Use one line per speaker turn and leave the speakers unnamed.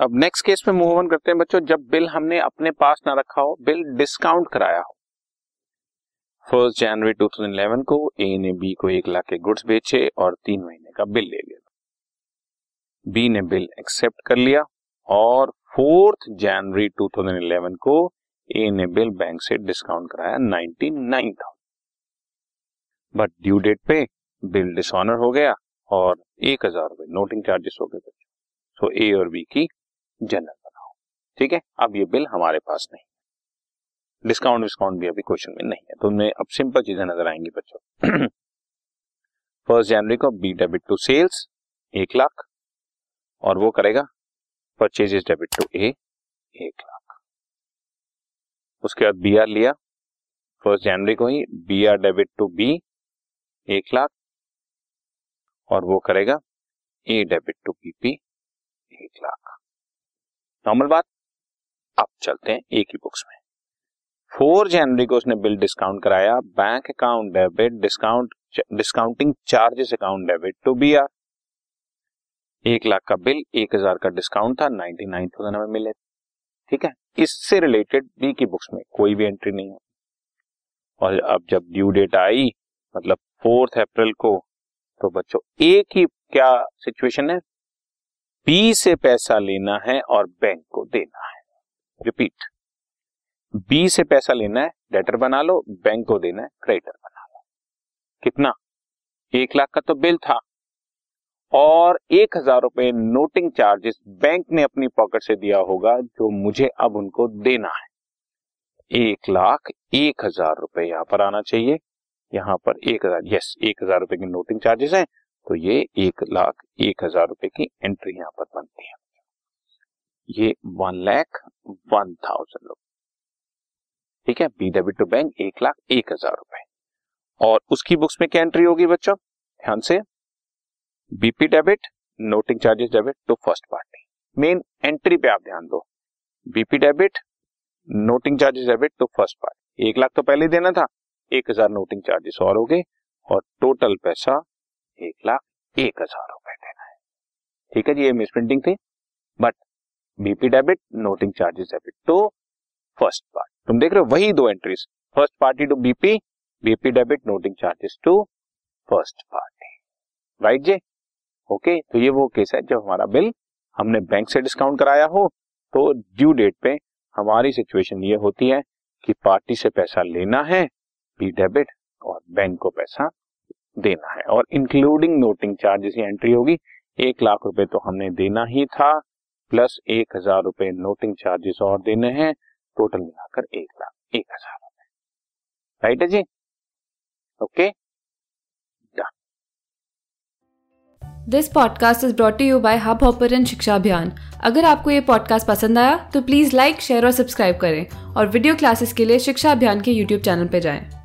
अब next case में move on करते हैं बच्चों, जब बिल हमने अपने पास ना रखा हो, बिल डिस्काउंट कराया हो। फ़र्स्ट जनवरी 2011 को ए ने बी को एक लाख के गुड्स बेचे और तीन महीने का बिल ले लिया। बी ने बिल एक्सेप्ट कर लिया और फोर्थ जनवरी 2011 को ए ने बिल बैंक से डिस्काउंट कराया ninety nine thousand but due date पे बिल डिसऑनर हो गया और एक हज़ार रुपए नोटिंग चार्जेस हो गए बच्चों। सो ए और बी की जनरल बनाओ। ठीक है? अब ये बिल हमारे पास नहीं डिस्काउंट डिस्काउंट भी अभी क्वेश्चन में नहीं है। तो उनमें अब सिंपल चीज़ें नज़र आएँगी बच्चों। फ़र्स्ट जनवरी को बी डेबिट टू सेल्स एक लाख और वो करेगा परचेजेस डेबिट टू ए एक लाख। उसके बाद बी आर लिया। फ़र्स्ट जनवरी को ही B R debit to B एक लाख और वो करेगा ए डेबिट टू पीपी एक लाख। नॉर्मल बात। अब चलते हैं एक ही बुक्स में। फोर जनवरी को उसने बिल डिस्काउंट कराया। Bank account debit discount, discounting charges account debit to B R. एक लाख का बिल, एक हज़ार का डिस्काउंट था, नाइनटी नाइन थाउज़ेंड हमें मिले। ठीक है? इससे रिलेटेड बी की बुक्स में कोई भी एंट्री नहीं है। और अब जब ड्यू डेट आई मतलब फोर्थ अप्रैल को तो बच्चों, एक ही क्या सिचुएशन है? बी से पैसा लेना है और बैंक को देना है। रिपीट बी से पैसा लेना है डेटर बना लो, बैंक को देना है क्रेडिटर बना लो। कितना? एक लाख का तो बिल था। और एक हज़ार रुपए नोटिंग चार्जेस बैंक ने अपनी पॉकेट से दिया होगा, जो मुझे अब उनको देना है। एक लाख एक हज़ार रुपए यहाँ पर आना चाहिए। यहाँ पर एक हज़ार यस एक हज़ार रुपए की नोटिंग चार्जेस हैं। तो ये एक लाख एक हज़ार रुपए की एंट्री यहाँ पर बनती है। ये वन लैख वन थाउज़ेंड रुपए ठीक है? बी डेबिट टू बैंक एक लाख एक हज़ार रुपए। और उसकी बुक्स में क्या एंट्री होगी बच्चों? ध्यान से। BP debit noting charges debit to first party main entry पे आप ध्यान दो। BP debit noting charges debit to first party एक लाख तो पहले देना था। एक हज़ार नोटिंग चार्जेस और हो गए। और टोटल पैसा एक लाख एक हज़ार रुपए देना है। ठीक है जी, ये मिस प्रिंटिंग थी but BP debit noting charges debit to first part तुम देख रहे हो वही दो entries first party to BP BP debit noting charges to first party right J? Okay तो ये वो केस है जब हमारा बिल हमने बैंक से डिस्काउंट कराया हो तो ड्यू डेट पे हमारी सिचुएशन ये होती है कि पार्टी से पैसा लेना है बी डेबिट और बैंक को पैसा देना है। और इंक्लूडिंग नोटिंग चार्जेस एंट्री होगी। एक लाख रुपए तो हमने देना ही था प्लस एक हज़ार रुपए नोटिंग चार्जेस और देने हैं। टोटल मिलाकर एक लाख, एक हज़ार रुपए। राइट है जी okay
this podcast is brought you by Hubhopper Shiksha Abhiyan अगर आपको ये पॉडकास्ट पसंद आया तो प्लीज़ लाइक शेयर और सब्सक्राइब करें। और वीडियो क्लासेस के लिए शिक्षा अभियान के यूट्यूब चैनल पर जाएँ।